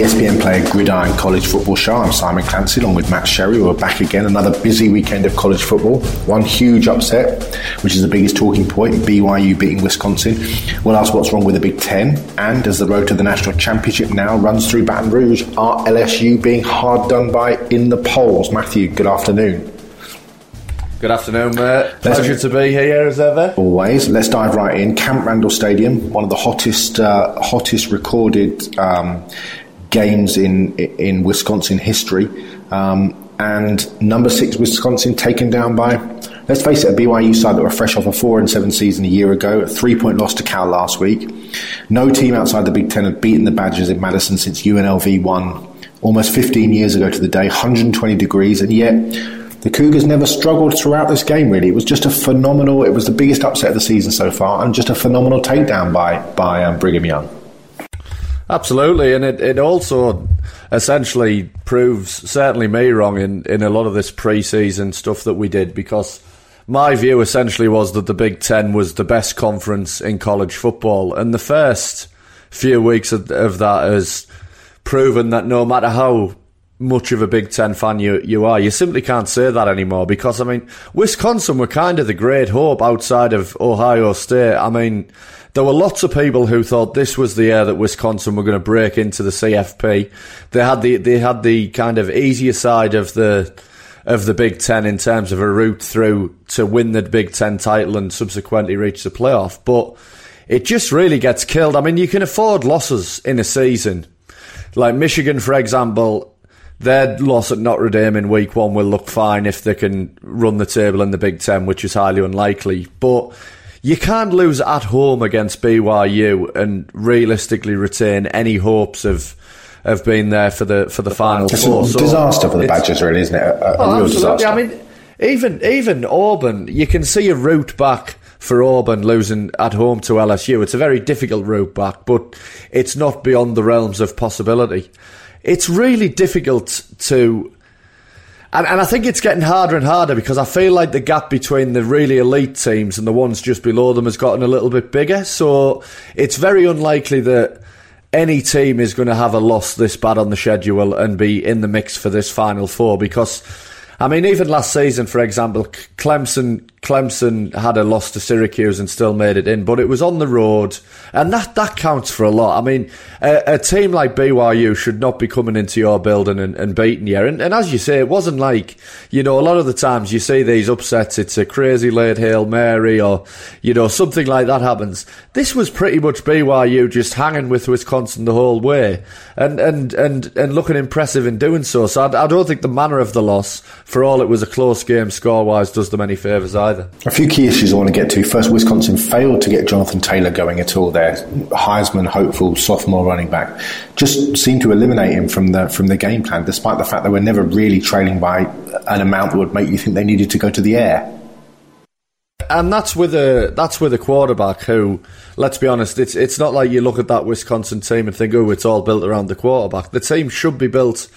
ESPN Player Gridiron College Football Show. I'm Simon Clancy along with Matt Sherry. We're back again. Another busy weekend of college football. One huge upset, which is the biggest talking point BYU beating Wisconsin. We'll ask what's wrong with the Big Ten. And as the road to the national championship now runs through Baton Rouge, are LSU being hard done by in the polls? Matthew, good afternoon. Good afternoon, mate. Pleasure to be here as ever. Always. Let's dive right in. Camp Randall Stadium, one of the hottest, uh, hottest recorded um, games in in Wisconsin history, um, and number six Wisconsin taken down by. Let's face it, a BYU side that were fresh off a four and seven season a year ago, a three point loss to Cal last week. No team outside the Big Ten had beaten the Badgers in Madison since UNLV won almost 15 years ago to the day, 120 degrees, and yet the Cougars never struggled throughout this game. Really, it was just a phenomenal. It was the biggest upset of the season so far, and just a phenomenal takedown by by um, Brigham Young. Absolutely, and it, it also essentially proves certainly me wrong in, in a lot of this preseason stuff that we did because my view essentially was that the Big Ten was the best conference in college football, and the first few weeks of, of that has proven that no matter how much of a Big Ten fan you, you are. You simply can't say that anymore because, I mean, Wisconsin were kind of the great hope outside of Ohio State. I mean, there were lots of people who thought this was the year that Wisconsin were going to break into the CFP. They had the, they had the kind of easier side of the, of the Big Ten in terms of a route through to win the Big Ten title and subsequently reach the playoff. But it just really gets killed. I mean, you can afford losses in a season. Like Michigan, for example, their loss at Notre Dame in week one will look fine if they can run the table in the Big Ten, which is highly unlikely. But you can't lose at home against BYU and realistically retain any hopes of of being there for the for the final it's four. a So disaster for the Badgers, really, isn't it? A, a Oh, real absolutely. disaster. I mean, even even Auburn, you can see a route back for Auburn losing at home to LSU. It's a very difficult route back, but it's not beyond the realms of possibility. It's really difficult to. And, and I think it's getting harder and harder because I feel like the gap between the really elite teams and the ones just below them has gotten a little bit bigger. So it's very unlikely that any team is going to have a loss this bad on the schedule and be in the mix for this final four because I mean even last season for example Clemson Clemson had a loss to Syracuse and still made it in but it was on the road and that that counts for a lot. I mean a, a team like BYU should not be coming into your building and, and beating you. And, and as you say it wasn't like you know a lot of the times you see these upsets it's a crazy late Hail Mary or you know something like that happens. This was pretty much BYU just hanging with Wisconsin the whole way and and and, and looking impressive in doing so. So I, I don't think the manner of the loss for all it was a close game score wise does them any favours either A few key issues I want to get to. First, Wisconsin failed to get Jonathan Taylor going at all there. Heisman hopeful sophomore running back just seemed to eliminate him from the from the game plan, despite the fact they were never really trailing by an amount that would make you think they needed to go to the air. and that's with a that's with a quarterback who, let's be honest, it's it's not like you look at that Wisconsin team and think, oh, it's all built around the quarterback. The team should be built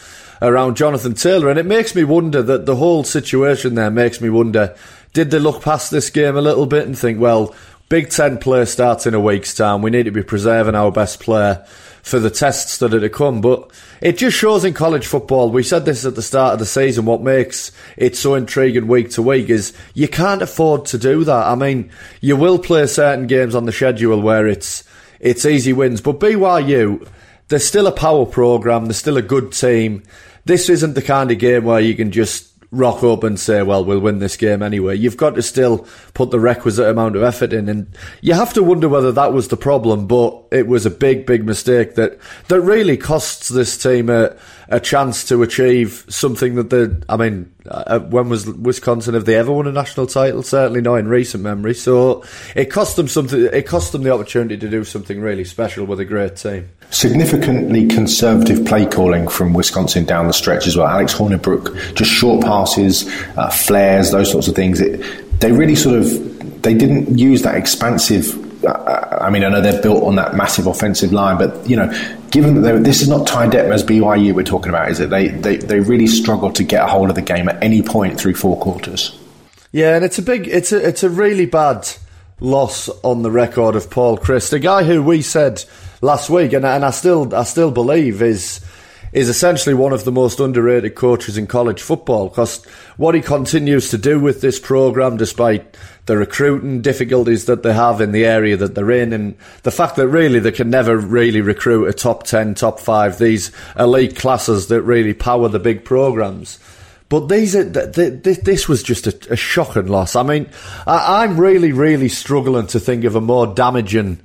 around Jonathan Taylor, and it makes me wonder that the whole situation there makes me wonder: did they look past this game a little bit and think, well, Big Ten play starts in a week's time, we need to be preserving our best player for the tests that are to come. But it just shows in college football, we said this at the start of the season, what makes it so intriguing week to week is you can't afford to do that. I mean, you will play certain games on the schedule where it's it's easy wins, but BYU, they're still a power program, they're still a good team. This isn't the kind of game where you can just rock up and say, well, we'll win this game anyway. You've got to still put the requisite amount of effort in. And you have to wonder whether that was the problem, but it was a big, big mistake that, that really costs this team a, a chance to achieve something that the I mean, uh, when was Wisconsin, have they ever won a national title? Certainly not in recent memory. So it cost them something, it cost them the opportunity to do something really special with a great team. Significantly conservative play calling from Wisconsin down the stretch as well. Alex Hornibrook, just short passes, uh, flares, those sorts of things. It, they really sort of they didn't use that expansive. Uh, I mean, I know they're built on that massive offensive line, but you know, given that this is not Ty Detmer's BYU we're talking about, is it? They, they they really struggled to get a hold of the game at any point through four quarters. Yeah, and it's a big, it's a, it's a really bad loss on the record of Paul Chryst, a guy who we said last week, and, and I still, I still believe is is essentially one of the most underrated coaches in college football because what he continues to do with this program, despite the recruiting difficulties that they have in the area that they're in, and the fact that really they can never really recruit a top 10, top 5, these elite classes that really power the big programs. But these are, this was just a, a shocking loss. I mean, I'm really, really struggling to think of a more damaging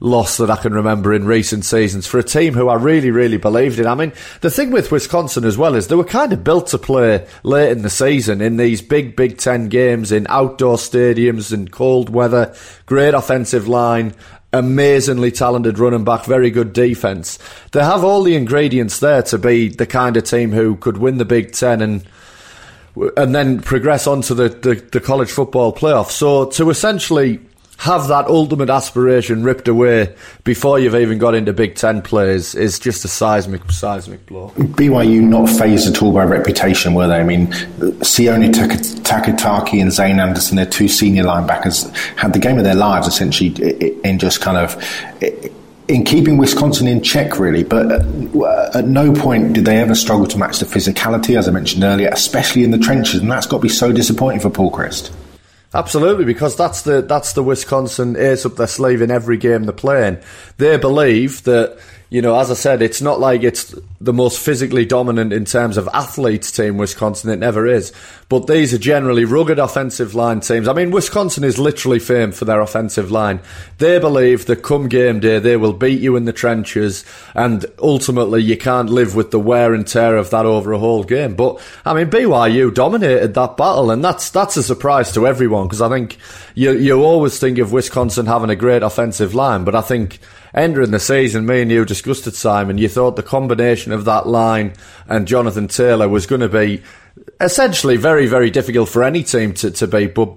loss that I can remember in recent seasons for a team who I really, really believed in. I mean, the thing with Wisconsin as well is they were kind of built to play late in the season in these big Big Ten games in outdoor stadiums and cold weather, great offensive line, amazingly talented running back, very good defense. They have all the ingredients there to be the kind of team who could win the Big Ten and and then progress on to the, the, the college football playoff. So to essentially have that ultimate aspiration ripped away before you've even got into Big Ten plays is just a seismic, seismic blow. BYU not phased at all by reputation, were they? I mean, Sione Takitaki and Zayne Anderson, their two senior linebackers, had the game of their lives essentially in just kind of in keeping Wisconsin in check, really. But at no point did they ever struggle to match the physicality, as I mentioned earlier, especially in the trenches, and that's got to be so disappointing for Paul Chryst. Absolutely, because that's the that's the Wisconsin ace up their sleeve in every game they're playing. They believe that you know, as I said, it's not like it's the most physically dominant in terms of athletes team, Wisconsin. It never is. But these are generally rugged offensive line teams. I mean, Wisconsin is literally famed for their offensive line. They believe that come game day, they will beat you in the trenches, and ultimately you can't live with the wear and tear of that over a whole game. But, I mean, BYU dominated that battle, and that's, that's a surprise to everyone, because I think you, you always think of Wisconsin having a great offensive line, but I think entering the season, me and you discussed it, Simon. You thought the combination of that line and Jonathan Taylor was going to be essentially very, very difficult for any team to, to beat. But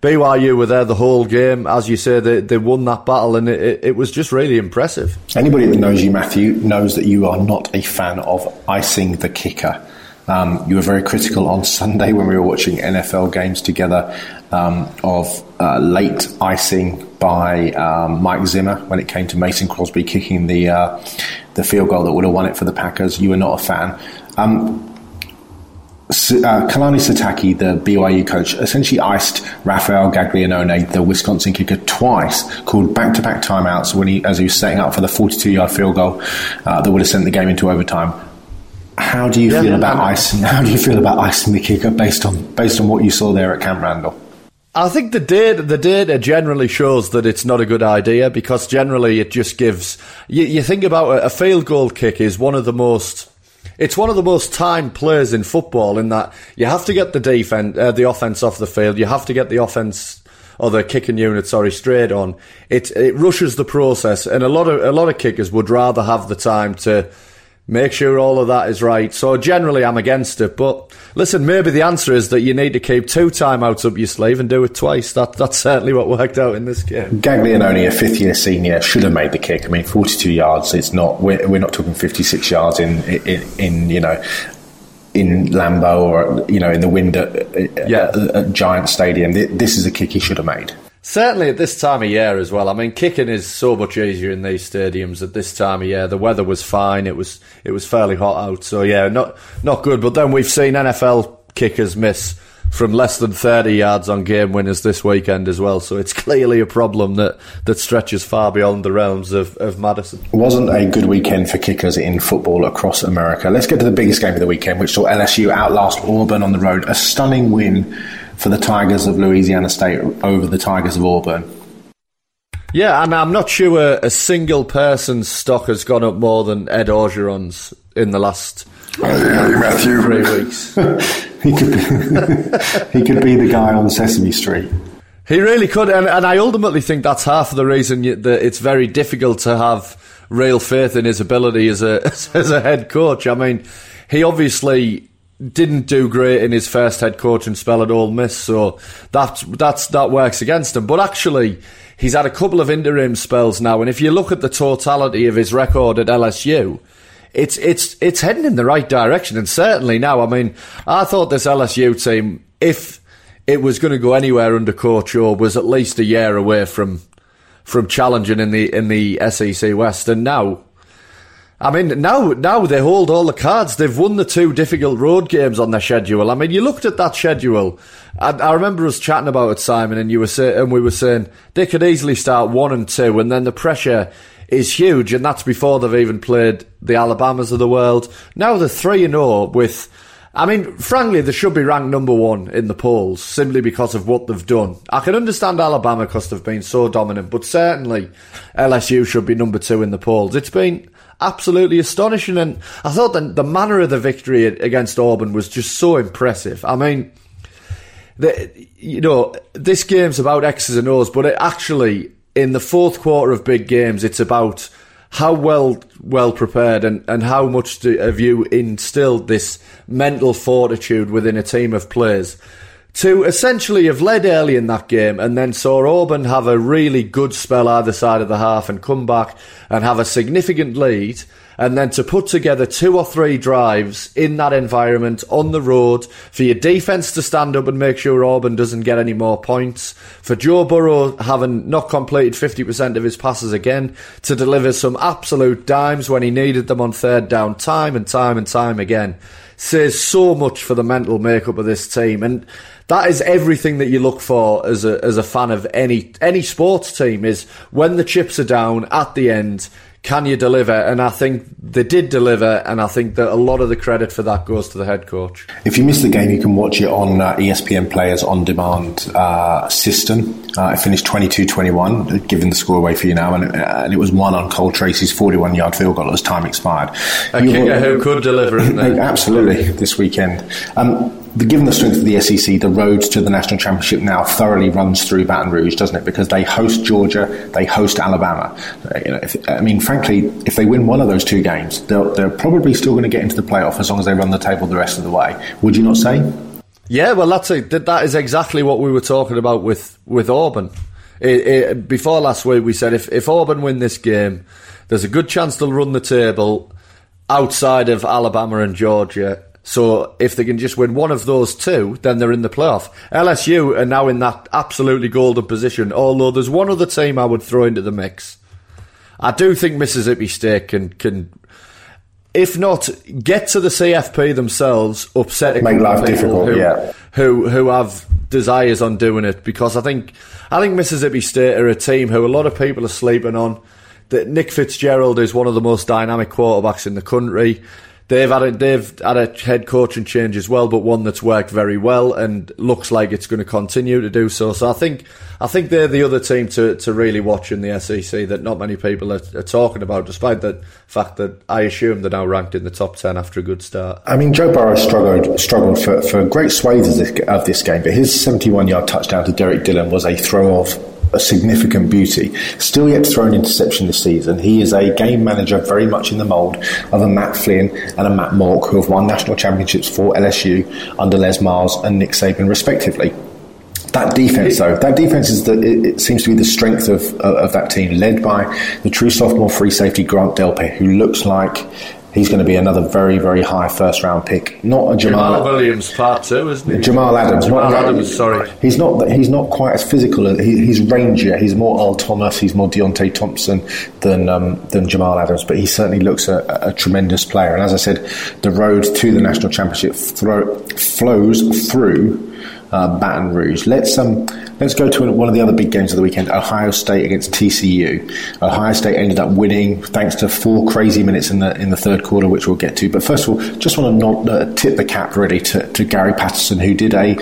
BYU were there the whole game. As you say, they, they won that battle, and it, it was just really impressive. Anybody that knows you, Matthew, knows that you are not a fan of icing the kicker. Um, you were very critical on Sunday when we were watching NFL games together um, of uh, late icing by um, Mike Zimmer when it came to Mason Crosby kicking the uh, the field goal that would have won it for the Packers. You were not a fan. Um, uh, Kalani Sitake, the BYU coach, essentially iced Rafael Gaglianone, the Wisconsin kicker, twice, called back-to-back timeouts when he, as he was setting up for the 42-yard field goal uh, that would have sent the game into overtime. How do you yeah, feel about icing? How do you feel about icing the kicker based on based on what you saw there at Camp Randall? I think the data the data generally shows that it's not a good idea because generally it just gives you, you think about a, a field goal kick is one of the most it's one of the most timed plays in football in that you have to get the defense uh, the offense off the field you have to get the offense or the kicking unit sorry straight on it it rushes the process and a lot of a lot of kickers would rather have the time to make sure all of that is right. So generally, I'm against it. But listen, maybe the answer is that you need to keep two timeouts up your sleeve and do it twice. That that's certainly what worked out in this game. Gaglianone, a fifth year senior, should have made the kick. I mean, 42 yards. It's not. We're, we're not talking 56 yards in in, in you know. In Lambeau or you know in the wind at, yeah. at, at Giant Stadium, this is a kick he should have made. Certainly at this time of year as well. I mean, kicking is so much easier in these stadiums at this time of year. The weather was fine. It was it was fairly hot out, so yeah, not not good. But then we've seen NFL kickers miss from less than 30 yards on game winners this weekend as well. So it's clearly a problem that, that stretches far beyond the realms of, of Madison. Wasn't a good weekend for kickers in football across America. Let's get to the biggest game of the weekend, which saw LSU outlast Auburn on the road. A stunning win for the Tigers of Louisiana State over the Tigers of Auburn. Yeah, and I'm not sure a single person's stock has gone up more than Ed Orgeron's in the last oh, hey, Matthew. three weeks. he, could be, he could be the guy on Sesame Street. He really could, and, and I ultimately think that's half of the reason that it's very difficult to have real faith in his ability as a as a head coach. I mean, he obviously didn't do great in his first head coaching spell at Ole Miss, so that that's that works against him. But actually, he's had a couple of interim spells now, and if you look at the totality of his record at LSU, it's it's it's heading in the right direction. And certainly now, I mean, I thought this LSU team, if it was going to go anywhere under Coach O, was at least a year away from from challenging in the in the SEC West, and now I mean, now now they hold all the cards. They've won the two difficult road games on their schedule. I mean, you looked at that schedule. I, I remember us chatting about it, Simon, and you were say, and we were saying they could easily start one and two, and then the pressure is huge, and that's before they've even played the Alabamas of the world. Now they're three and zero oh with. I mean, frankly, they should be ranked number one in the polls simply because of what they've done. I can understand Alabama because they've been so dominant, but certainly LSU should be number two in the polls. It's been absolutely astonishing. And I thought that the manner of the victory against Auburn was just so impressive. I mean, the, you know, this game's about X's and O's, but it actually, in the fourth quarter of big games, it's about how well well prepared and, and how much do, have you instilled this mental fortitude within a team of players to essentially have led early in that game and then saw Auburn have a really good spell either side of the half and come back and have a significant lead and then to put together two or three drives in that environment on the road for your defence to stand up and make sure Auburn doesn't get any more points, for Joe Burrow having not completed 50% of his passes again to deliver some absolute dimes when he needed them on third down time and time and time again says so much for the mental makeup of this team. And that is everything that you look for as a as a fan of any any sports team is when the chips are down at the end can you deliver? And I think they did deliver, and I think that a lot of the credit for that goes to the head coach. If you miss the game, you can watch it on uh, ESPN Players on demand uh, system. Uh, it finished 22 21, giving the score away for you now, and it, and it was one on Cole Tracy's 41 yard field goal as time expired. A kicker who could deliver, Absolutely, this weekend. Um, the, given the strength of the SEC, the road to the national championship now thoroughly runs through Baton Rouge, doesn't it? Because they host Georgia, they host Alabama. Uh, you know, if, I mean, frankly, if they win one of those two games, they're, probably still going to get into the playoff as long as they run the table the rest of the way. Would you not say? Yeah, well, that's a, that is exactly what we were talking about with with Auburn. It, it, before last week, we said if if Auburn win this game, there's a good chance they'll run the table outside of Alabama and Georgia so if they can just win one of those two, then they're in the playoff. LSU are now in that absolutely golden position, although there's one other team I would throw into the mix. I do think Mississippi State can, can if not get to the CFP themselves, upset make life difficult, who, yeah. who who have desires on doing it because I think I think Mississippi State are a team who a lot of people are sleeping on. That Nick Fitzgerald is one of the most dynamic quarterbacks in the country. They've had a, they've had a head coaching change as well, but one that's worked very well and looks like it's going to continue to do so. So I think I think they're the other team to, to really watch in the SEC that not many people are, are talking about, despite the fact that I assume they're now ranked in the top ten after a good start. I mean, Joe Burrow struggled struggled for, for great swathes of this, of this game, but his 71 yard touchdown to Derrick Dillon was a throw of a significant beauty. Still yet to throw an interception this season. He is a game manager very much in the mould of a Matt Flynn and a Matt Mauck who have won national championships for LSU under Les Miles and Nick Saban respectively. That defense, though, that defense is the, it, it seems to be the strength of, of, of that team, led by the true sophomore free safety Grant Delpit, who looks like he's going to be another very, very high first round pick. Not a Jamal, Jamal Williams part two, isn't he? Jamal Adams. Jamal not, Adams, sorry. He's not. He's not quite as physical. He, he's rangier. He's more Earl Thomas. He's more Deonte Thompson than um, than Jamal Adams. But he certainly looks a, a, tremendous player. And as I said, the road to the national championship thro- flows through uh, Baton Rouge. Let's um, let's go to one of the other big games of the weekend: Ohio State against TCU. Ohio State ended up winning thanks to four crazy minutes in the in the third quarter, which we'll get to. But first of all, just want to not, uh, tip the cap really to, to Gary Patterson, who did a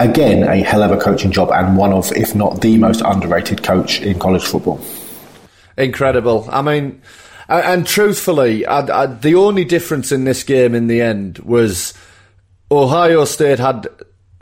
again a hell of a coaching job and one of, if not the most underrated coach in college football. Incredible. I mean. And truthfully, I, I, the only difference in this game in the end was Ohio State had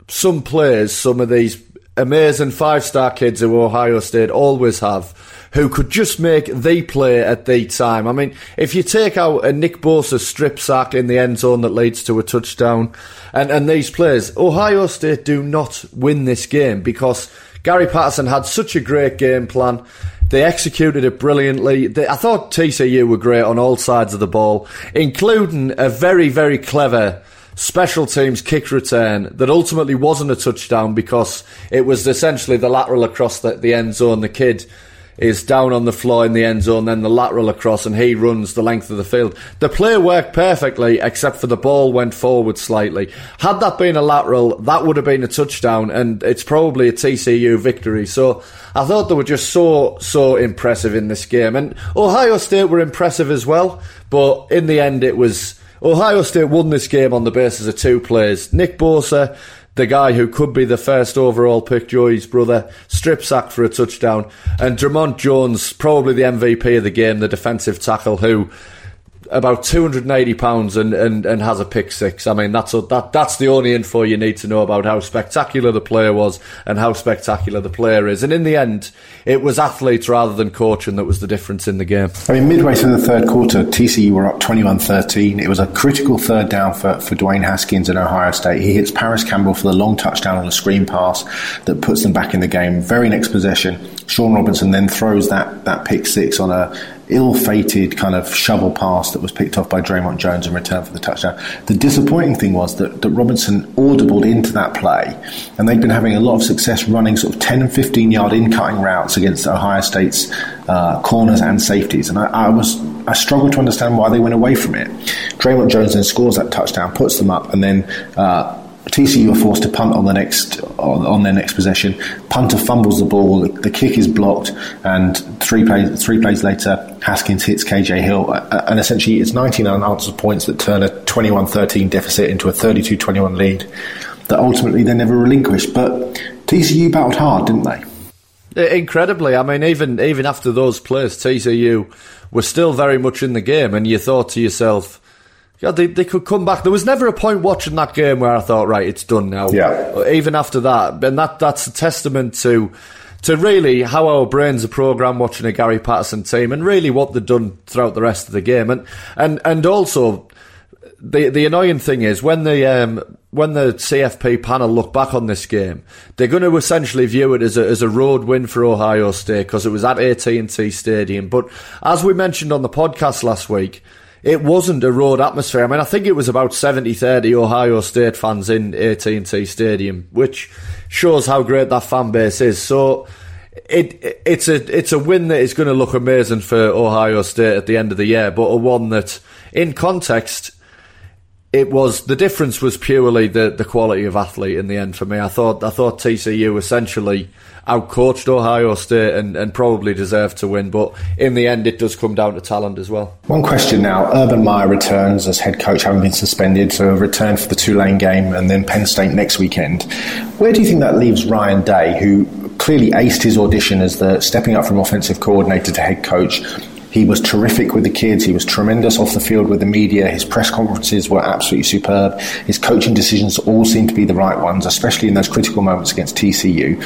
some players, some of these amazing five star kids who Ohio State always have, who could just make the play at the time. I mean, if you take out a Nick Bosa strip sack in the end zone that leads to a touchdown, and, and these players, Ohio State do not win this game because Gary Patterson had such a great game plan. They executed it brilliantly. They, I thought TCU were great on all sides of the ball, including a very, very clever special teams kick return that ultimately wasn't a touchdown because it was essentially the lateral across the, the end zone. The kid is down on the floor in the end zone, then the lateral across, and he runs the length of the field. The play worked perfectly, except for the ball went forward slightly. Had that been a lateral, that would have been a touchdown, and it's probably a TCU victory. So I thought they were just so, so impressive in this game. And Ohio State were impressive as well, but in the end, it was. Ohio State won this game on the basis of two plays. Nick Bosa the guy who could be the first overall pick, Joey's brother, strip sack for a touchdown. And Dre'Mont Jones, probably the MVP of the game, the defensive tackle who about 280 pounds and, and, and has a pick six. I mean, that's a, that that's the only info you need to know about how spectacular the player was and how spectacular the player is. And in the end, it was athletes rather than coaching that was the difference in the game. I mean, midway through the third quarter, TCU were up 21-13. It was a critical third down for, for Dwayne Haskins in Ohio State. He hits Parris Campbell for the long touchdown on a screen pass that puts them back in the game. Very next possession, Shawn Robinson then throws that, that pick six on a ill-fated kind of shovel pass that was picked off by Dre'Mont Jones in return for the touchdown. The disappointing thing was that, that Robinson audibled into that play, and they'd been having a lot of success running sort of 10 and 15 yard in-cutting routes against Ohio State's uh, corners and safeties, and I, I, was I struggled to understand why they went away from it. Dre'Mont Jones then scores that touchdown, puts them up, and then. Uh, TCU are forced to punt on the next on, on their next possession. Punter fumbles the ball. The, the, kick is blocked, and three plays three plays later, Haskins hits KJ Hill, and essentially it's 19 unanswered points that turn a 21-13 deficit into a 32-21 lead that ultimately they never relinquished. But TCU battled hard, didn't they? Incredibly, I mean, even even after those plays, TCU were still very much in the game, and you thought to yourself yeah, they, they could come back. There was never a point watching that game where I thought, right, it's done now. Yeah. Even after that, and that that's a testament to to really how our brains are programmed watching a Gary Patterson team, and really what they've done throughout the rest of the game, and and and also the the annoying thing is when the um, when the CFP panel look back on this game, they're going to essentially view it as a as a road win for Ohio State because it was at AT and T Stadium. But as we mentioned on the podcast last week it wasn't a road atmosphere. I mean, I think it was about 70-30 Ohio State fans in AT&T Stadium, which shows how great that fan base is. So it it's a it's a win that is going to look amazing for Ohio State at the end of the year, but a one that, in context, it was the difference was purely the, the quality of athlete in the end for me. I thought I thought TCU essentially outcoached Ohio State and, and probably deserved to win. But in the end, it does come down to talent as well. One question now: Urban Meyer returns as head coach, having been suspended, so a return for the Tulane game and then Penn State next weekend. Where do you think that leaves Ryan Day, who clearly aced his audition as the stepping up from offensive coordinator to head coach? He was terrific with the kids. He was tremendous off the field with the media. His press conferences were absolutely superb. His coaching decisions all seemed to be the right ones, especially in those critical moments against TCU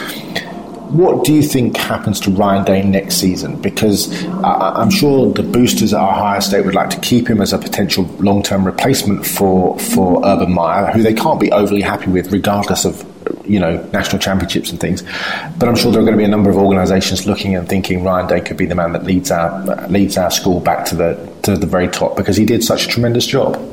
what do you think happens to Ryan Day next season? Because uh, uh, I, am sure the boosters at Ohio State would like to keep him as a potential long term replacement for, for Urban Meyer, who they can't be overly happy with, regardless of you know national championships and things. But I'm sure there are going to be a number of organisations looking and thinking Ryan Day could be the man that leads our uh, leads our school back to the to the very top because he did such a tremendous job.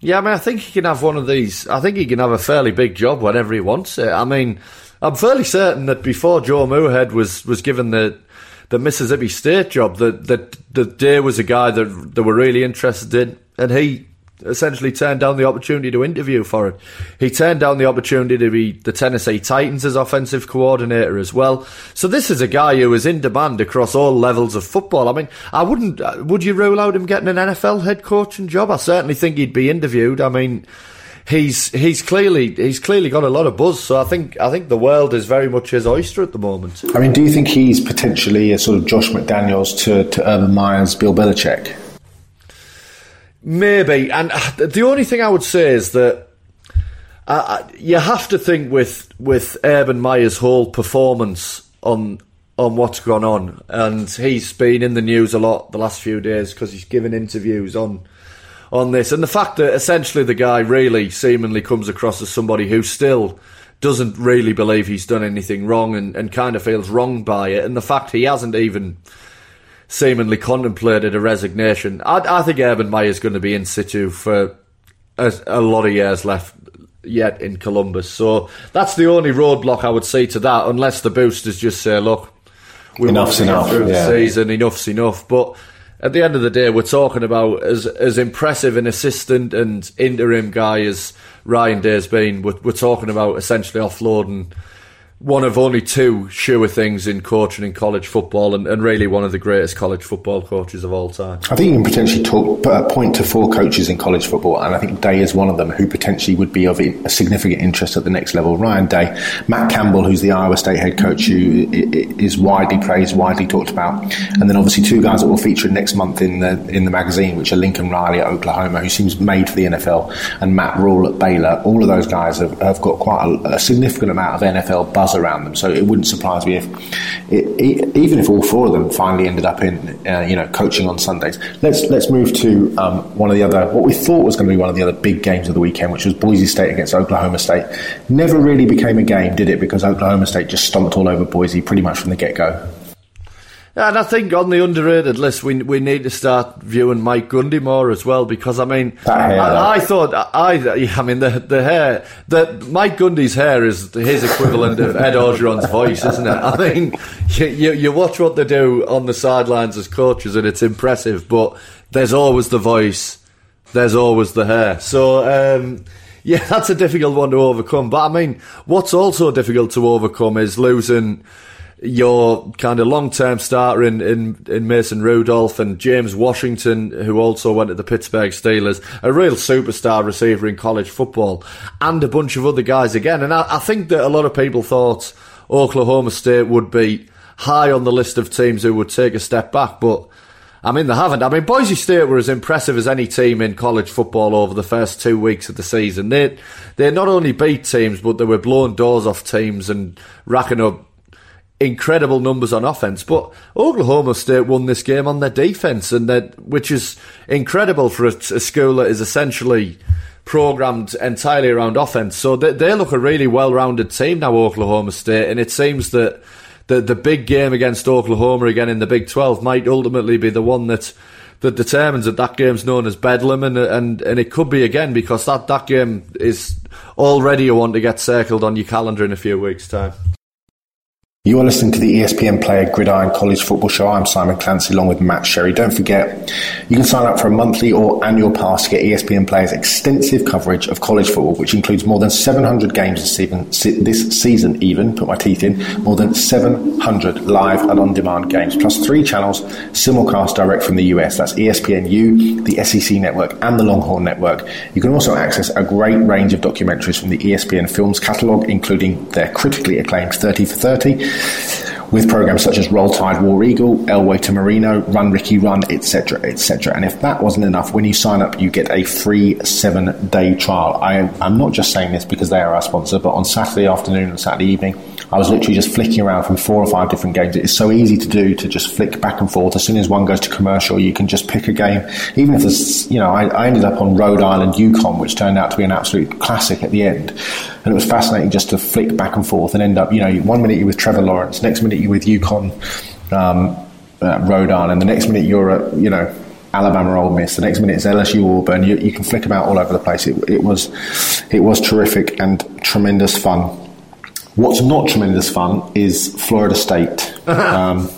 Yeah, I mean, I think he can have one of these. I think he can have a fairly big job whenever he wants it. I mean. I'm fairly certain that before Joe Moorhead was, was given the the Mississippi State job, that that that Day was a guy that they were really interested in, and he essentially turned down the opportunity to interview for it. He turned down the opportunity to be the Tennessee Titans offensive coordinator as well. So this is a guy who is in demand across all levels of football. I mean, I wouldn't. Uh, would you rule out him getting an NFL head coaching job? I certainly think he'd be interviewed. I mean he's he's clearly he's clearly got a lot of buzz. So I think I think the world is very much his oyster at the moment. I mean, do you think he's potentially a sort of Josh McDaniels to to Urban Meyer's, Bill Belichick? Maybe, and the only thing I would say is that. Uh, you have to think with with Urban Meyer's whole performance on on what's gone on, and he's been in the news a lot the last few days because he's given interviews on on this, and the fact that essentially the guy really seemingly comes across as somebody who still doesn't really believe he's done anything wrong and, and kind of feels wronged by it, and the fact he hasn't even seemingly contemplated a resignation. I, I think Urban Meyer is going to be in situ for a, a lot of years left yet in Columbus. So that's the only roadblock I would see to that, unless the boosters just say, look, we enough's enough through yeah. the season. Enough's enough, but. At the end of the day, we're talking about as as impressive an assistant and interim guy as Ryan Day's been. We're, we're talking about essentially offloading one of only two sure things in coaching in college football and, and, really one of the greatest college football coaches of all time. I think you can potentially talk, uh, point to four coaches in college football, and I think Day is one of them who potentially would be of a significant interest at the next level. Ryan Day, Matt Campbell, who's the Iowa State head coach, who is widely praised, widely talked about, and then obviously two guys that will feature next month in the in the magazine, which are Lincoln Riley at Oklahoma, who seems made for the NFL, and Matt Rhule at Baylor. All of those guys have, have got quite a, a significant amount of NFL buzz around them. So it wouldn't surprise me if, it, even if all four of them finally ended up in, uh, you know, coaching on Sundays. Let's let's move to um, one of the other, what we thought was going to be one of the other big games of the weekend, which was Boise State against Oklahoma State. Never really became a game, did it? Because Oklahoma State just stomped all over Boise pretty much from the get go. And I think on the underrated list, we we need to start viewing Mike Gundy more as well because I mean, I, I, thought I I mean the the hair that Mike Gundy's hair is his equivalent of Ed Orgeron's voice, isn't it? I mean, you, you, you watch what they do on the sidelines as coaches, and it's impressive. But there's always the voice, there's always the hair. So. Um, yeah, that's a difficult one to overcome. But I mean, what's also difficult to overcome is losing your kind of long term starter in, in, in Mason Rudolph and James Washington, who also went to the Pittsburgh Steelers, a real superstar receiver in college football, and a bunch of other guys again. And I, I think that a lot of people thought Oklahoma State would be high on the list of teams who would take a step back, but I mean, they haven't. I mean, Boise State were as impressive as any team in college football over the first two weeks of the season. They they not only beat teams, but they were blowing doors off teams and racking up incredible numbers on offense. But Oklahoma State won this game on their defense, and that which is incredible for a, a school that is essentially programmed entirely around offense. So they, they look a really well-rounded team now, Oklahoma State, and it seems that the the big game against Oklahoma again in the Big Twelve might ultimately be the one that. That determines that that game's known as Bedlam, and and and it could be again because that, that game is already a one to get circled on your calendar in a few weeks' time. You are listening to the ESPN Player Gridiron College Football Show. I'm Simon Clancy along with Matt Sherry. Don't forget, you can sign up for a monthly or annual pass to get ESPN Player's extensive coverage of college football, which includes more than 700 games this season, even, put my teeth in, more than 700 live and on-demand games, plus three channels simulcast direct from the US. That's ESPNU, the SEC Network, and the Longhorn Network. You can also access a great range of documentaries from the ESPN Films catalogue, including their critically acclaimed 30 for 30, with programs such as Roll Tide War Eagle, Elway to Marino, Run Ricky Run, etc., etc. And if that wasn't enough, when you sign up, you get a free seven day trial. I, I'm not just saying this because they are our sponsor, but on Saturday afternoon and Saturday evening, I was literally just flicking around from four or five different games. It is so easy to do to just flick back and forth. As soon as one goes to commercial, you can just pick a game. Even if there's, you know, I, I ended up on Rhode Island UConn, which turned out to be an absolute classic at the end. And it was fascinating just to flick back and forth and end up, you know, one minute you're with Trevor Lawrence, next minute you're with UConn, um, uh, Rhode Island, the next minute you're at, you know, Alabama Ole Miss. The next minute it's LSU Auburn. You, you can flick about all over the place. It, it was it was terrific and tremendous fun. What's not tremendous fun is Florida State. Um,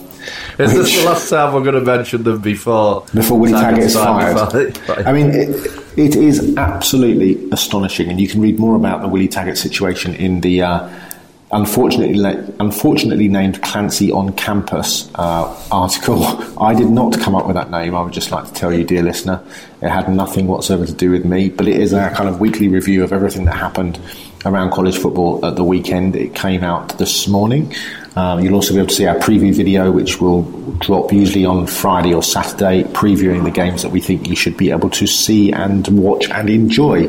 is this the last time we're going to mention them before? Before Willie Taggart is fired. I mean, it, it is absolutely astonishing, and you can read more about the Willie Taggart situation in the uh, unfortunately unfortunately named Clancy on Campus uh, article. I did not come up with that name. I would just like to tell you, dear listener, it had nothing whatsoever to do with me. But it is a kind of weekly review of everything that happened around college football at the weekend. It came out this morning. Um, you'll also be able to see our preview video, which will drop usually on Friday or Saturday, previewing the games that we think you should be able to see and watch and enjoy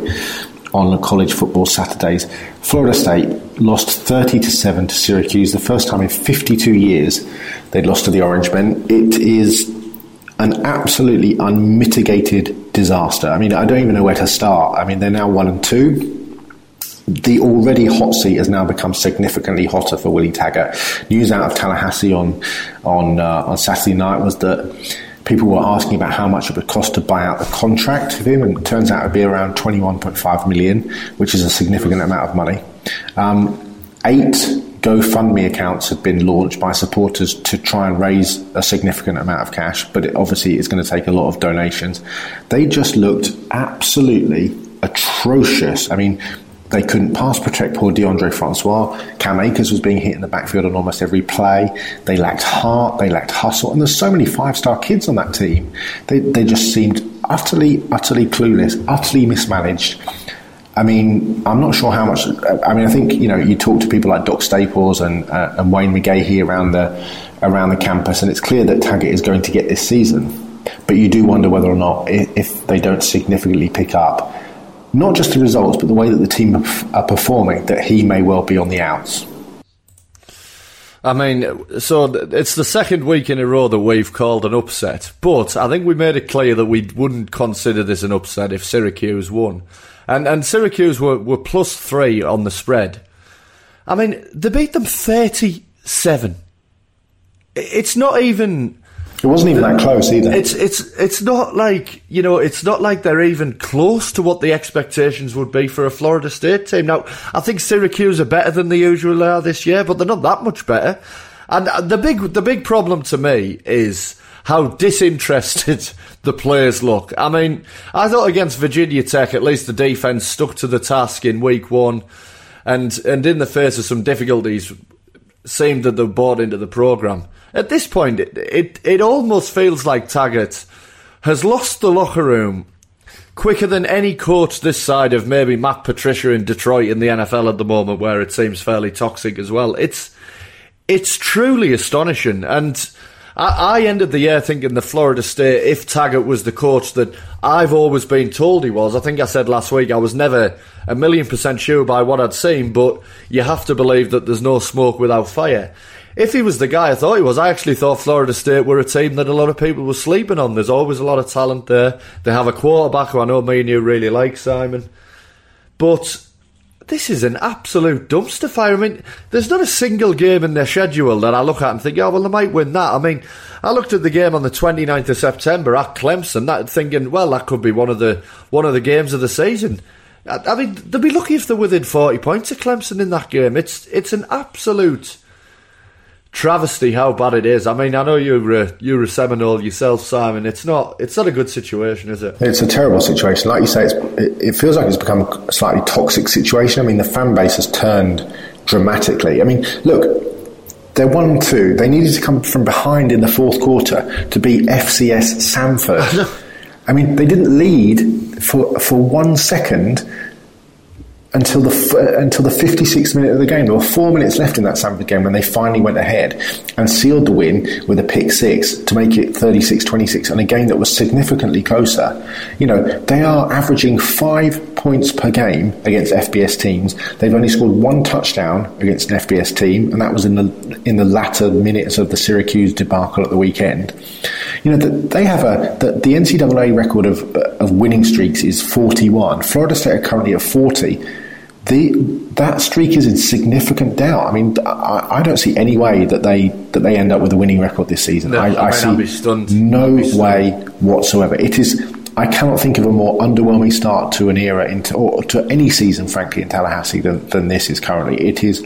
on college football Saturdays. Florida State lost 30 to 7 to Syracuse, the first time in 52 years they'd lost to the Orange Men. It is an absolutely unmitigated disaster. I mean, I don't even know where to start. I mean, they're now 1 and 2 the already hot seat has now become significantly hotter for Willie Taggart. News out of Tallahassee on on uh, on Saturday night was that people were asking about how much it would cost to buy out the contract of him, and it turns out it'd be around 21.5 million, which is a significant amount of money. Um, eight GoFundMe accounts have been launched by supporters to try and raise a significant amount of cash, but it obviously it's going to take a lot of donations. They just looked absolutely atrocious. I mean, they couldn't pass protect poor Deondre Francois. Cam Akers was being hit in the backfield on almost every play. They lacked heart, they lacked hustle, and there's so many five star kids on that team. They, they just seemed utterly, utterly clueless, utterly mismanaged. I mean, I'm not sure how much. I mean, I think you know you talk to people like Doc Staples and uh, and Wayne McGahee around the around the campus, and it's clear that Taggart is going to get this season. But you do wonder whether or not, if they don't significantly pick up, not just the results, but the way that the team are performing, that he may well be on the outs. I mean, so it's the second week in a row that we've called an upset, but I think we made it clear that we wouldn't consider this an upset if Syracuse won. And and Syracuse were, were plus three on the spread. I mean, they beat them 37. It's not even. It wasn't even that close either. It's it's it's not like you know it's not like they're even close to what the expectations would be for a Florida State team. Now I think Syracuse are better than they usually are this year, but they're not that much better. And uh, the big the big problem to me is how disinterested the players look. I mean, I thought against Virginia Tech, at least the defence stuck to the task in week one, and and in the face of some difficulties, seemed that they bought into the programme. At this point, it, it, it almost feels like Taggart has lost the locker room quicker than any coach this side of maybe Matt Patricia in Detroit in the NFL at the moment, where it seems fairly toxic as well. It's it's truly astonishing, and I, I ended the year thinking the Florida State, if Taggart was the coach that I've always been told he was, I think I said last week I was never a million percent sure by what I'd seen, but you have to believe that there's no smoke without fire. If he was the guy I thought he was, I actually thought Florida State were a team that a lot of people were sleeping on. There's always a lot of talent there. They have a quarterback who I know me and you really like, Simon. But this is an absolute dumpster fire. I mean, there's not a single game in their schedule that I look at and think, oh, well, they might win that. I mean, I looked at the game on the 29th of September at Clemson, that thinking, well, that could be one of the one of the games of the season. I, I mean, they'd be lucky if they're within 40 points of Clemson in that game. It's it's an absolute travesty how bad it is. I mean, I know you're a, you're a Seminole yourself, Simon. It's not it's not a good situation, is it? It's a terrible situation. Like you say, it, it feels like it's become a slightly toxic situation. I mean, the fan base has turned dramatically. I mean, look. They're one two. They needed to come from behind in the fourth quarter to beat FCS Samford. I mean, they didn't lead for for one second until the uh, until the 56th minute of the game. There were four minutes left in that Samford game when they finally went ahead and sealed the win with a pick six to make it 36-26 and a game that was significantly closer. You know, they are averaging five points per game against FBS teams. They've only scored one touchdown against an FBS team, and that was in the in the latter minutes of the Syracuse debacle at the weekend. You know, they have a the, the NCAA record of of winning streaks is 41. Florida State are currently at 40 the that streak is in significant doubt. I mean, I, I, don't see any way that they that they end up with a winning record this season. No, I, I see no way whatsoever. It is. I cannot think of a more underwhelming start to an era into or to any season, frankly, in Tallahassee than, than this is currently. It is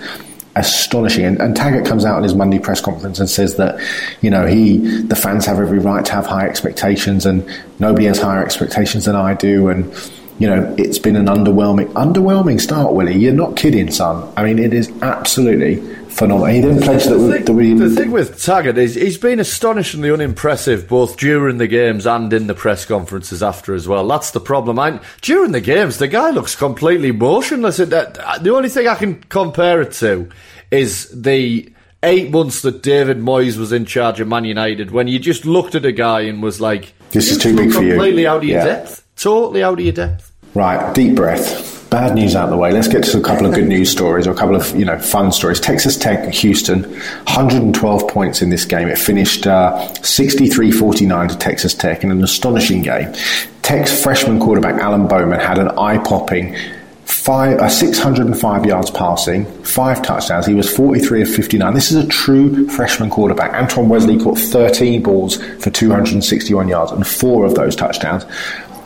astonishing. And, and, Taggart comes out in his Monday press conference and says that, you know, he, the fans have every right to have high expectations, and nobody has higher expectations than I do, and you know, it's been an underwhelming, underwhelming start, Willie. You're not kidding, son. I mean, it is absolutely phenomenal. He didn't pledge that, the, thing, that we. The thing with Taggart is he's been astonishingly unimpressive both during the games and in the press conferences after as well. That's the problem. I, during the games, the guy looks completely motionless. The only thing I can compare it to is the eight months that David Moyes was in charge of Man United when you just looked at a guy and was like, "This is too big for you." Completely out of your yeah. depth. Totally out of your depth. Right, deep breath. Bad news out the way. Let's get to a couple of good news stories or a couple of you know fun stories. Texas Tech, Houston, 112 points in this game. It finished uh, 63-49 to Texas Tech in an astonishing game. Tech's freshman quarterback Alan Bowman had an eye-popping five, uh, 605 yards passing, five touchdowns. He was 43 of 59. This is a true freshman quarterback. Antoine Wesley caught 13 balls for 261 yards and four of those touchdowns.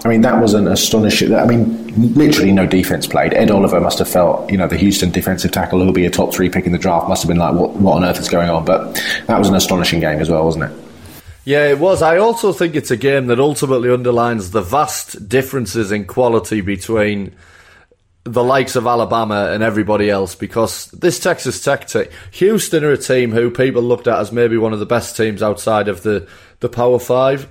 I mean, that was an astonishing. I mean, literally no defense played. Ed Oliver must have felt, you know, the Houston defensive tackle who'll be a top three pick in the draft must have been like, what, what on earth is going on? But that was an astonishing game as well, wasn't it? Yeah, it was. I also think it's a game that ultimately underlines the vast differences in quality between the likes of Alabama and everybody else because this Texas Tech team, Houston are a team who people looked at as maybe one of the best teams outside of the, the Power Five.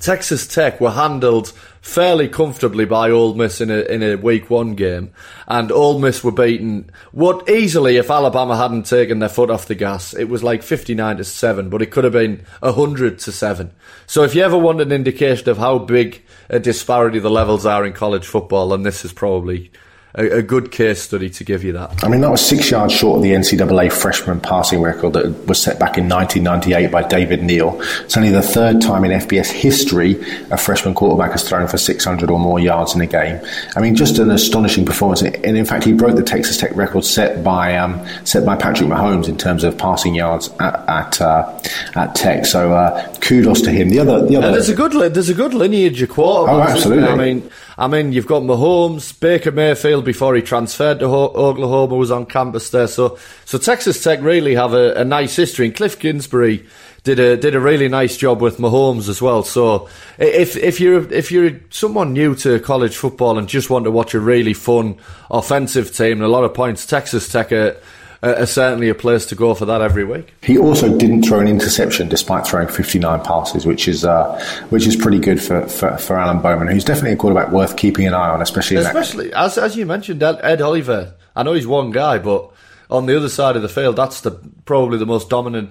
Texas Tech were handled fairly comfortably by Ole Miss in a in a Week One game, and Ole Miss were beaten. What easily, if Alabama hadn't taken their foot off the gas, it was like fifty nine to seven, but it could have been hundred to seven. So, if you ever want an indication of how big a disparity the levels are in college football, then this is probably a, a, good case study to give you that. I mean, that was six yards short of the NCAA freshman passing record that was set back in 1998 by David Neal. It's only the third time in FBS history a freshman quarterback has thrown for 600 or more yards in a game. I mean, just an astonishing performance. And in fact, he broke the Texas Tech record set by um, set by Patrick Mahomes in terms of passing yards at at, uh, at Tech. So uh, kudos to him. The other, the other. And there's a good there's a good lineage of quarterbacks. Oh, absolutely. I mean, I mean, you've got Mahomes, Baker Mayfield before he transferred to Ho- Oklahoma was on campus there. So, so Texas Tech really have a, a nice history. And Cliff Kingsbury did a did a really nice job with Mahomes as well. So, if if you're if you're someone new to college football and just want to watch a really fun offensive team and a lot of points, Texas Tech are uh, certainly a place to go for that every week. He also didn't throw an interception despite throwing 59 passes, which is uh, which is pretty good for, for, for, Alan Bowman, who's definitely a quarterback worth keeping an eye on, especially especially as as you mentioned, Ed, Ed Oliver. I know he's one guy, but on the other side of the field, that's the probably the most dominant,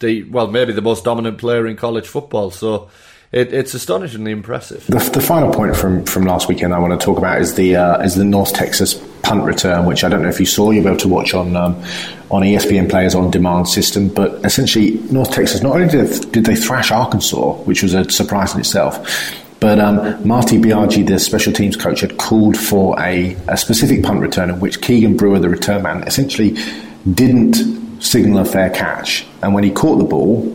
the, well, maybe the most dominant player in college football. So it, it's astonishingly impressive. The, the, final point from, from last weekend I want to talk about is the uh, is the North Texas punt return, which I don't know if you saw. You'll be able to watch on um, on ESPN Players on Demand system. But essentially, North Texas not only did, did they thrash Arkansas, which was a surprise in itself. But um, Marty Biagi, the special teams coach, had called for a, a specific punt return in which Keegan Brewer, the return man, essentially didn't signal a fair catch. And when he caught the ball,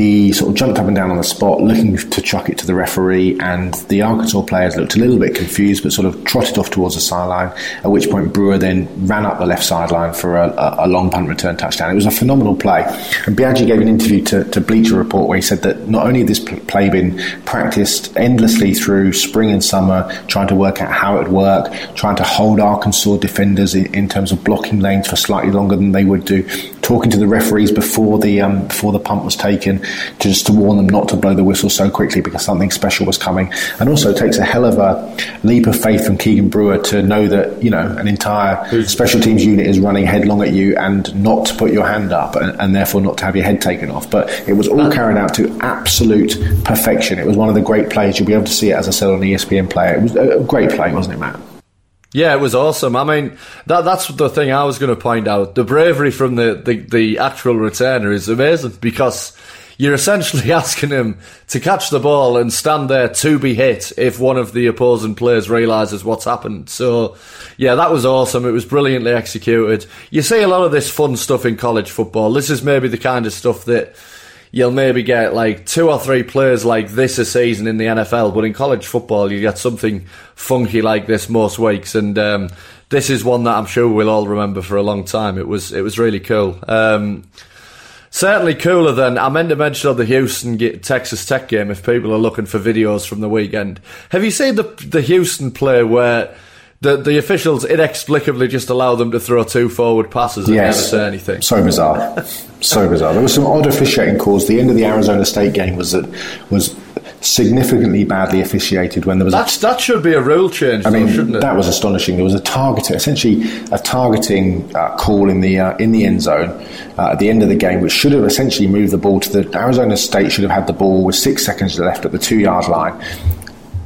he sort of jumped up and down on the spot, looking to chuck it to the referee, and the Arkansas players looked a little bit confused, but sort of trotted off towards the sideline. At which point, Brewer then ran up the left sideline for a, a, long punt return touchdown. It was a phenomenal play. And Biagi gave an interview to, to Bleacher Report where he said that not only had this play been practiced endlessly through spring and summer, trying to work out how it would work, trying to hold Arkansas defenders in, in terms of blocking lanes for slightly longer than they would do, talking to the referees before the um, before the punt was taken, just to warn them not to blow the whistle so quickly because something special was coming. And also, it takes a hell of a leap of faith from Keegan Brewer to know that you know an entire special teams unit is running headlong at you and not to put your hand up and, and therefore not to have your head taken off. But it was all carried out to absolute perfection. It was one of the great plays. You'll be able to see it, as I said, on ESPN Player. It was a great play, wasn't it, Matt? Yeah, it was awesome. I mean, that that's the thing I was going to point out. The bravery from the, the, the actual returner is amazing because you're essentially asking him to catch the ball and stand there to be hit if one of the opposing players realizes what's happened. So, yeah, that was awesome. It was brilliantly executed. You see a lot of this fun stuff in college football. This is maybe the kind of stuff that you'll maybe get like two or three players like this a season in the NFL, but in college football, you get something funky like this most weeks. And um, this is one that I'm sure we'll all remember for a long time. It was it was really cool. Um, certainly cooler than I meant to mention on the Houston Texas Tech game. If people are looking for videos from the weekend, have you seen the the Houston play where? the the officials inexplicably just allow them to throw two forward passes and yes. never say anything. So bizarre, so bizarre. There was some odd officiating calls. The end of the Arizona State game was that was significantly badly officiated when there was That's, a, that should be a rule change. I though, mean, shouldn't it? That was astonishing. There was a target, essentially a targeting uh, call in the uh, in the end zone uh, at the end of the game, which should have essentially moved the ball to the Arizona State should have had the ball with six seconds left at the two yard line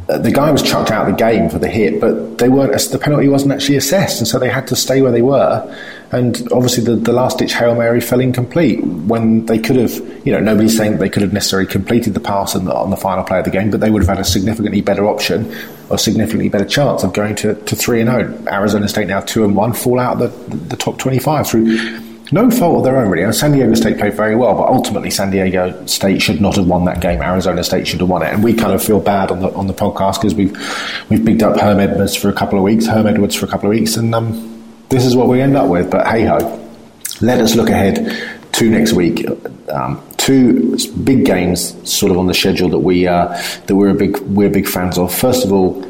uh, the guy was chucked out of the game for the hit, but they weren't. The penalty wasn't actually assessed, and so they had to stay where they were. And obviously, the, the last ditch hail mary fell incomplete when they could have. You know, nobody's saying they could have necessarily completed the pass on the, on the final play of the game, but they would have had a significantly better option or significantly better chance of going to, to three and zero. Oh. Arizona State now two and one, fall out the the top twenty five through no fault of their own, really. San Diego State played very well, but ultimately San Diego State should not have won that game. Arizona State should have won it, and we kind of feel bad on the on the podcast because we've we've bigged up Herm Edwards for a couple of weeks, Herm Edwards for a couple of weeks, and um, this is what we end up with. But hey ho, let us look ahead to next week. Um, two big games, sort of on the schedule that we uh, that we're a big we're big fans of. First of all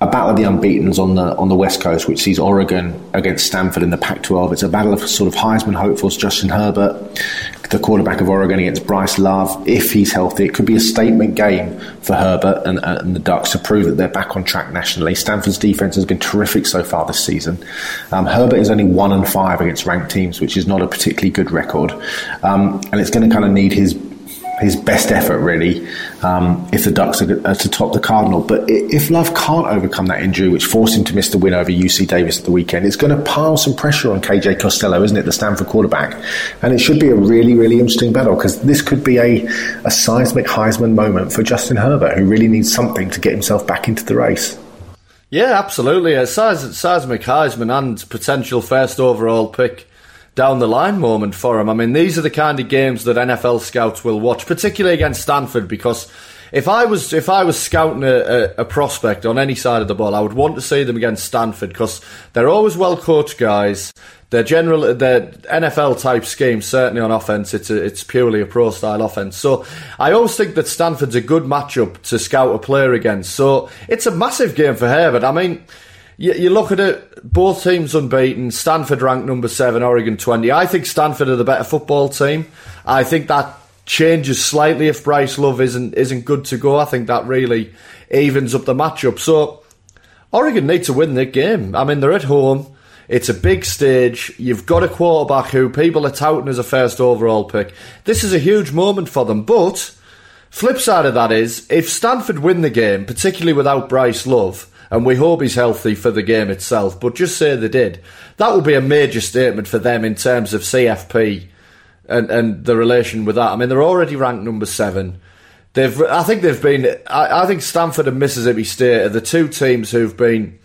a battle of the unbeaten's on the on the west coast, which sees Oregon against Stanford in the Pac-12. It's a battle of sort of Heisman hopefuls. Justin Herbert, the quarterback of Oregon, against Bryce Love. If he's healthy, it could be a statement game for Herbert and, and the Ducks to prove that they're back on track nationally. Stanford's defense has been terrific so far this season. Um, Herbert is only one and five against ranked teams, which is not a particularly good record, um, and it's going to kind of need his his best effort, really, um, if the Ducks are, to top the Cardinal. But if Love can't overcome that injury, which forced him to miss the win over UC Davis at the weekend, it's going to pile some pressure on KJ Costello, isn't it, the Stanford quarterback? And it should be a really, really interesting battle because this could be a, a seismic Heisman moment for Justin Herbert, who really needs something to get himself back into the race. Yeah, absolutely. A seismic Heisman and potential first overall pick down the line moment for him. I mean, these are the kind of games that NFL scouts will watch, particularly against Stanford, because if I was if I was scouting a, a, prospect on any side of the ball, I would want to see them against Stanford because they're always well coached guys. They're general, they're NFL type schemes. Certainly on offense, it's a, it's purely a pro style offense. So I always think that Stanford's a good matchup to scout a player against. So it's a massive game for Herbert. I mean you, you look at it, both teams unbeaten. Stanford ranked number seven, Oregon 20. I think Stanford are the better football team. I think that changes slightly if Bryce Love isn't isn't good to go. I think that really evens up the matchup. So Oregon need to win the game. I mean, they're at home. It's a big stage. You've got a quarterback who people are touting as a first overall pick. This is a huge moment for them. But flip side of that is, if Stanford win the game, particularly without Bryce Love, and we hope he's healthy for the game itself. But just say they did, that would be a major statement for them in terms of CFP and and the relation with that. I mean, they're already ranked number seven. They've, I think they've been. I, I think Stanford and Mississippi State are the two teams who've been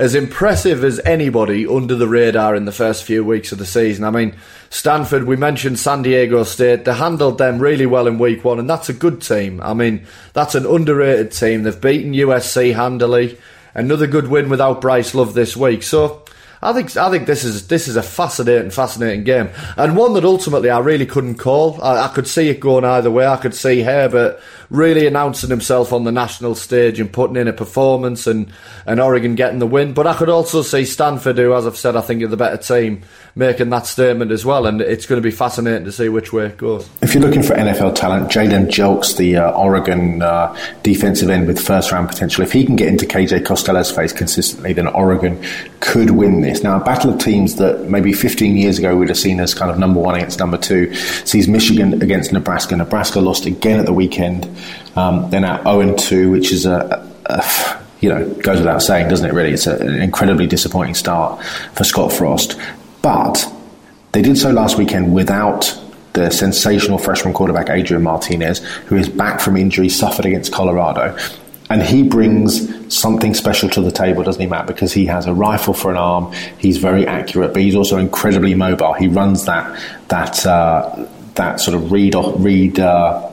as impressive as anybody under the radar in the first few weeks of the season. I mean, Stanford, we mentioned San Diego State, they handled them really well in week one, and that's a good team. I mean, that's an underrated team. They've beaten USC handily. Another good win without Bryce Love this week. So I think I think this is this is a fascinating, fascinating game, and one that ultimately I really couldn't call. I, I, could see it going either way. I could see Herbert really announcing himself on the national stage and putting in a performance, and, and Oregon getting the win. But I could also see Stanford, who, as I've said, I think are the better team, making that statement as well. And it's going to be fascinating to see which way it goes. If you're looking for NFL talent, Jalen Jelks, the uh, Oregon uh, defensive end with first round potential, if he can get into KJ Costello's face consistently, then Oregon could win this. Now, a battle of teams that maybe 15 years ago we'd have seen as kind of number one against number two sees Michigan against Nebraska. Nebraska lost again at the weekend. Um, they're now 0 2, which is a, a, you know, goes without saying, doesn't it, really? It's a, an incredibly disappointing start for Scott Frost. But they did so last weekend without the sensational freshman quarterback Adrian Martinez, who is back from injury, suffered against Colorado. And he brings something special to the table, doesn't he, Matt? Because he has a rifle for an arm. He's very accurate, but he's also incredibly mobile. He runs that that uh, that sort of read read uh,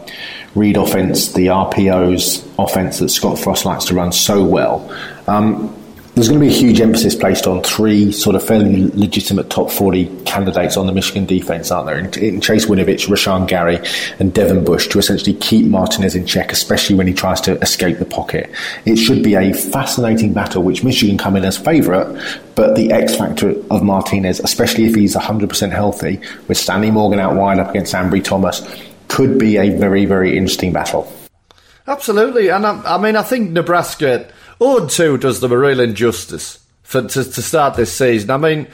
read offense, the RPOs offense that Scott Frost likes to run so well. Um, there's going to be a huge emphasis placed on three sort of fairly legitimate top 40 candidates on the Michigan defense, aren't there? In, in Chase Winovich, Rashan Gary, and Devin Bush to essentially keep Martinez in check, especially when he tries to escape the pocket. It should be a fascinating battle, which Michigan come in as favourite, but the X factor of Martinez, especially if he's 100% healthy, with Stanley Morgan out wide up against Ambry Thomas, could be a very, very interesting battle. Absolutely. And I, I mean, I think Nebraska 0 2 does them a real injustice for, to, to start this season. I mean,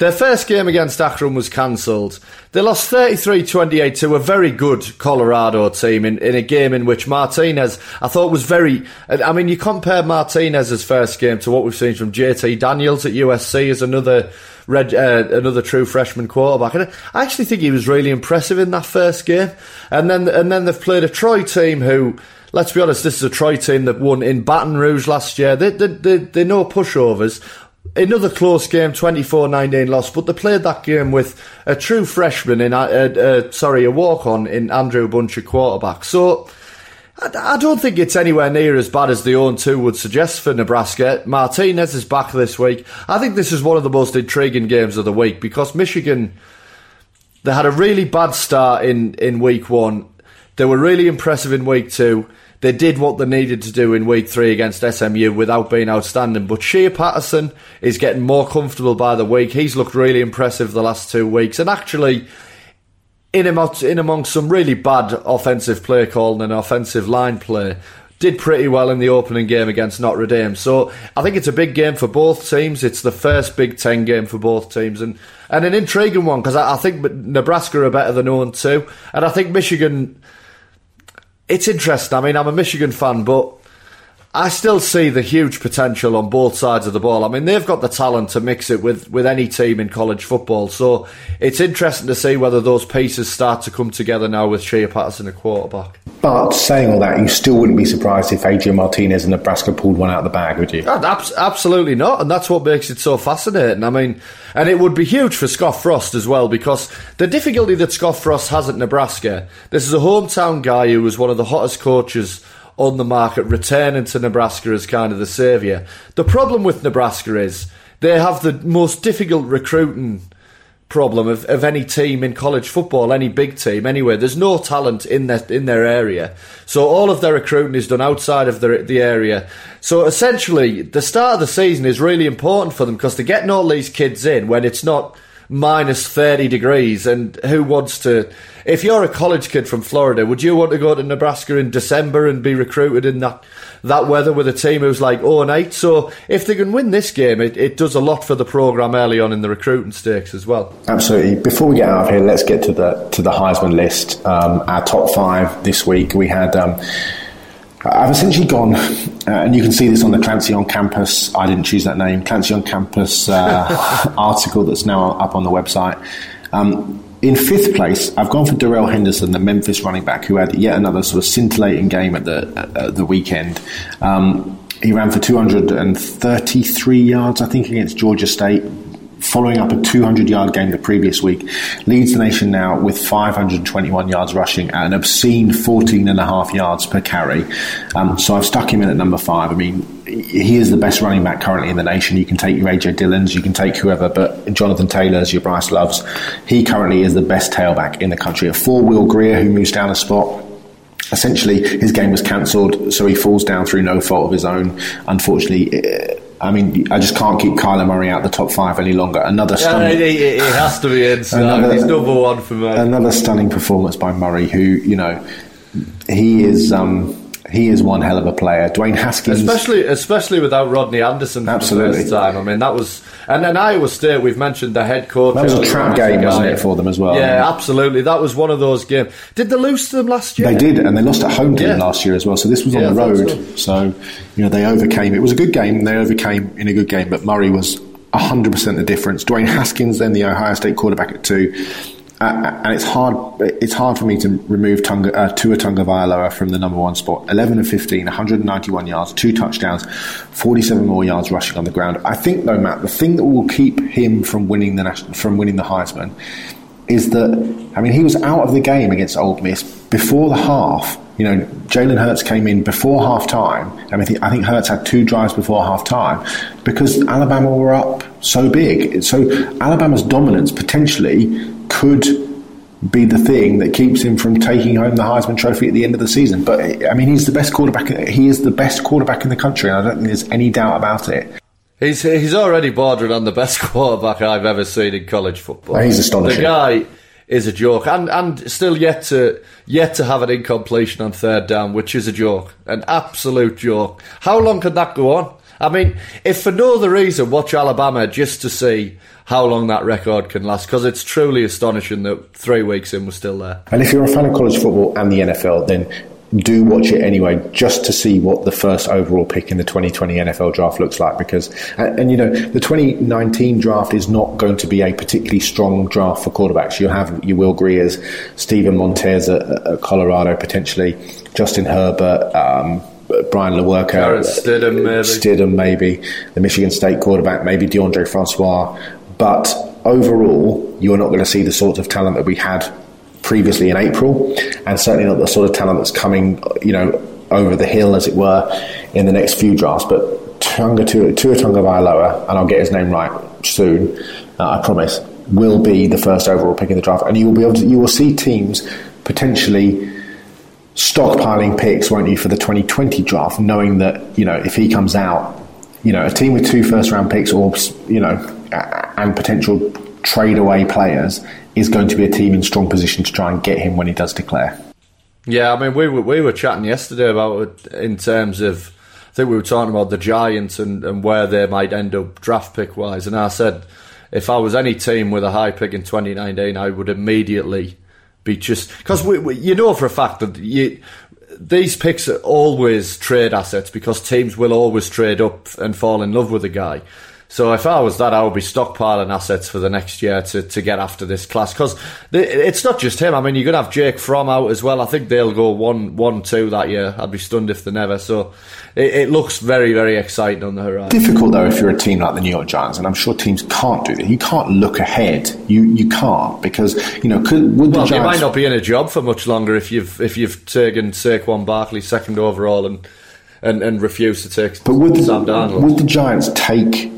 their first game against Akron was cancelled. They lost 33 28 to a very good Colorado team in, in a game in which Martinez, I thought, was very. I mean, you compare Martinez's first game to what we've seen from JT Daniels at USC as another. Red, uh, another true freshman quarterback, and I actually think he was really impressive in that first game. And then, and then they've played a Troy team who let's be honest, this is a Troy team that won in Baton Rouge last year. They, they, they, they're no pushovers. Another close game, 24-19 loss, but they played that game with a true freshman in, uh, uh, sorry, a walk-on in Andrew Buncher quarterback. So I, don't think it's anywhere near as bad as the own two would suggest for Nebraska. Martinez is back this week. I think this is one of the most intriguing games of the week because Michigan, they had a really bad start in, in week one. They were really impressive in week two. They did what they needed to do in week three against SMU without being outstanding. But Shea Patterson is getting more comfortable by the week. He's looked really impressive the last two weeks. And actually, in, amongst, in amongst some really bad offensive play calling and offensive line play, did pretty well in the opening game against Notre Dame. So I think it's a big game for both teams. It's the first Big Ten game for both teams, and, and an intriguing one because I, I, think Nebraska are better than 0 2, and I think Michigan it's interesting. I mean, I'm a Michigan fan, but I still see the huge potential on both sides of the ball. I mean, they've got the talent to mix it with, with any team in college football. So it's interesting to see whether those pieces start to come together now with Shea Patterson a quarterback. But saying all that, you still wouldn't be surprised if Adrian Martinez and Nebraska pulled one out of the bag, would you? absolutely not. And that's what makes it so fascinating. I mean, and it would be huge for Scott Frost as well because the difficulty that Scott Frost has at Nebraska, this is a hometown guy who was one of the hottest coaches on the market, returning to Nebraska as kind of the saviour. The problem with Nebraska is they have the most difficult recruiting problem of, of any team in college football, any big team anyway. There's no talent in their in their area, so all of their recruiting is done outside of the the area. So essentially, the start of the season is really important for them because they're getting all these kids in when it's not minus 30 degrees and who wants to if you're a college kid from Florida would you want to go to Nebraska in December and be recruited in that that weather with a team who's like 0 and 8 so if they can win this game it, it does a lot for the program early on in the recruiting stakes as well. Absolutely. Before we get out of here let's get to the to the Heisman list. Um, our top 5 this week. We had um, I've essentially gone, uh, and you can see this on the Clancy on Campus. I didn't choose that name. Clancy on Campus uh, article that's now up on the website. Um, in fifth place, I've gone for Darrell Henderson, the Memphis running back, who had yet another sort of scintillating game at the at the weekend. Um, he ran for 233 yards, I think, against Georgia State following up a 200 yard game the previous week, leads the nation now with 521 yards rushing at an obscene 14 and a half yards per carry. Um, so I've stuck him in at number five. I mean, he is the best running back currently in the nation. You can take your AJ Dillons, you can take whoever, but Jonathan Taylor's, your Bryce Loves, he currently is the best tailback in the country. A four Will Grier who moves down a spot essentially his game was cancelled, so he falls down through no fault of his own. Unfortunately, I mean, I just can't keep Kyler Murray out the top five any longer. Another stunning. Yeah, he, he, has to be in. So another, he's number one for me. Another stunning performance by Murray, who you know, he is. Um, he is one hell of a player. Dwayne Haskins, especially especially without Rodney Anderson for Absolutely. the first time. I mean, that was and then Iowa State. We've mentioned the head coach. That was a trap game, wasn't it, for them as well? Yeah, absolutely. That was one of those games. Did they lose to them last year? They did, and they lost at home to yeah. them last year as well. So this was on the road. So. so you know they overcame. It was a good game. They overcame in a good game, but Murray was 100% the difference. Dwayne Haskins, then the Ohio State quarterback at two, uh, and it's hard. It's hard for me to remove Tunga, uh, Tua Tagovailoa from the number one spot. Eleven of 15, 191 yards, two touchdowns, 47 more yards rushing on the ground. I think, though, Matt, the thing that will keep him from winning the national, from winning the Heisman is that I mean he was out of the game against Ole Miss before the half. You know, Jalen Hurts came in before half time. I mean, I think Hurts had two drives before half time because Alabama were up so big. So Alabama's dominance potentially could be the thing that keeps him from taking home the Heisman Trophy at the end of the season. But I mean, he's the best quarterback. He is the best quarterback in the country, and I don't think there's any doubt about it. He's he's already bordering on the best quarterback I've ever seen in college football. He's astonishing. The guy is a joke, and and still yet to yet to have an incompletion on third down, which is a joke, an absolute joke. How long can that go on? I mean, if for no other reason, watch Alabama just to see how long that record can last because it's truly astonishing that three weeks in we're still there. And if you're a fan of college football and the NFL, then do watch it anyway, just to see what the first overall pick in the 2020 NFL draft looks like. Because, and, and, you know, the 2019 draft is not going to be a particularly strong draft for quarterbacks. You have you Will Griers, Steven Montez at, at Colorado potentially, Justin Herbert. Um, Brian Lewerke, Jarrett Stidham, maybe. Stidham, maybe the Michigan State quarterback, maybe Deondre Francois. But overall, you are not going to see the sort of talent that we had previously in April, and certainly not the sort of talent that's coming, you know, over the hill, as it were, in the next few drafts. But Tunga Tua Tunga Vailoa, and I'll get his name right soon, uh, I promise, will be the first overall pick in the draft, and you will be able to, you will see teams potentially stockpiling picks, won't you, for the 2020 draft, knowing that you know if he comes out, you know, a team with two first round picks or you know, and potential trade away players is going to be a team in strong position to try and get him when he does declare. Yeah, I mean, we were, we were chatting yesterday about it in terms of, I think we were talking about the Giants and, and where they might end up draft pick wise. And I said, if I was any team with a high pick in 2019, I would immediately be just, because we, we, you know for a fact that you, these picks are always trade assets because teams will always trade up and fall in love with a guy. So if I was that, I would be stockpiling assets for the next year to, to get after this class because it's not just him. I mean, you're going to have Jake Fromm out as well. I think they'll go one, one, two that year. I'd be stunned if they never. So it, it looks very, very exciting on the horizon. Difficult though if you're a team like the New York Giants, and I'm sure teams can't do that. You can't look ahead. You you can't because you know could, would well, the Giants? you might not be in a job for much longer if you've if you've taken Saquon Barkley second overall and. And, and refuse to take but would the, Would the Giants take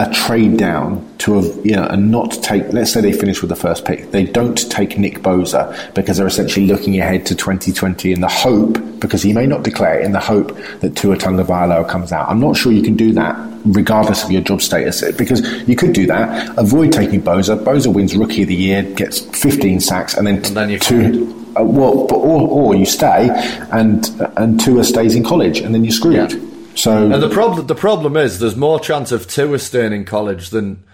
a trade down to a, you know, and not take, let's say they finish with the first pick, they don't take Nick Bosa because they're essentially looking ahead to 2020 in the hope, because he may not declare, in the hope that Tua Tagovailoa comes out. I'm not sure you can do that regardless of your job status, because you could do that, avoid taking Bosa. Bosa wins Rookie of the Year, gets 15 sacks, and then, and then you two. Uh, well, or, or you stay and and Tua stays in college, and then you're screwed. Yeah. So and the problem the problem is there's more chance of Tua staying in college than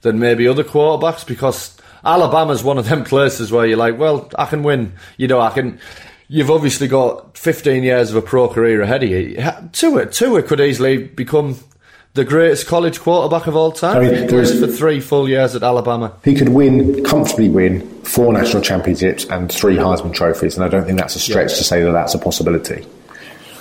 than maybe other quarterbacks because Alabama's one of them places where you're like, well, I can win. You know, I can. You've obviously got 15 years of a pro career ahead of you. Tua, Tua could easily become the greatest college quarterback of all time. I mean, for three full years at Alabama. He could win comfortably win four national championships and three Heisman trophies, and I don't think that's a stretch yeah. to say that that's a possibility.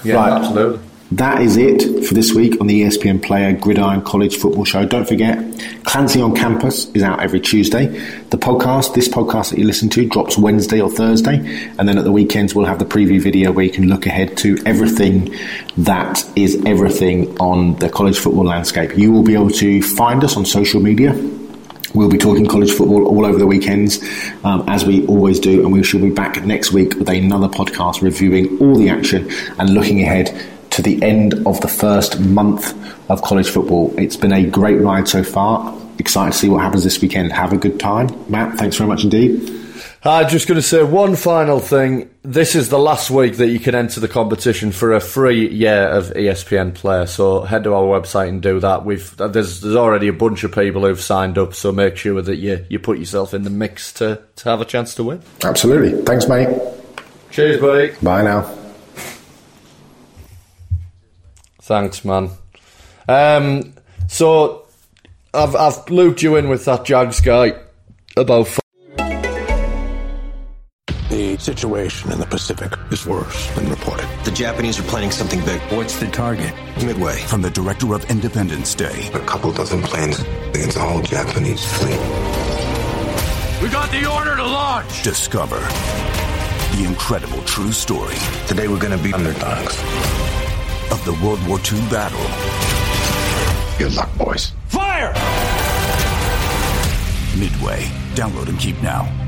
Yeah, right. absolutely. That is it for this week on the ESPN Player Gridiron College Football Show. Don't forget, Clancy on Campus is out every Tuesday. The podcast, this podcast that you listen to, drops Wednesday or Thursday. And then at the weekends, we'll have the preview video where you can look ahead to everything that is everything on the college football landscape. You will be able to find us on social media. We'll be talking college football all over the weekends, um, as we always do, and we shall be back next week with another podcast reviewing all the action and looking ahead to the end of the first month of college football. It's been a great ride so far. Excited to see what happens this weekend. Have a good time. Matt, thanks very much indeed. I'm just going to say one final thing. This is the last week that you can enter the competition for a free year of ESPN Player. So head to our website and do that. We've there's there's already a bunch of people who've signed up. So make sure that you you put yourself in the mix to to have a chance to win. Absolutely. Thanks, mate. Cheers, buddy. Bye now. Thanks, man. Um, so I've I've looped you in with that Jags guy about. F- the situation in the Pacific is worse than reported. The Japanese are planning something big. What's the target? Midway. From the director of Independence Day. A couple dozen planes against the whole Japanese fleet. We got the order to launch! Discover the incredible true story. Today we're going to be underdogs of the World War II battle. Good luck, boys. Fire! Midway. Download and keep now.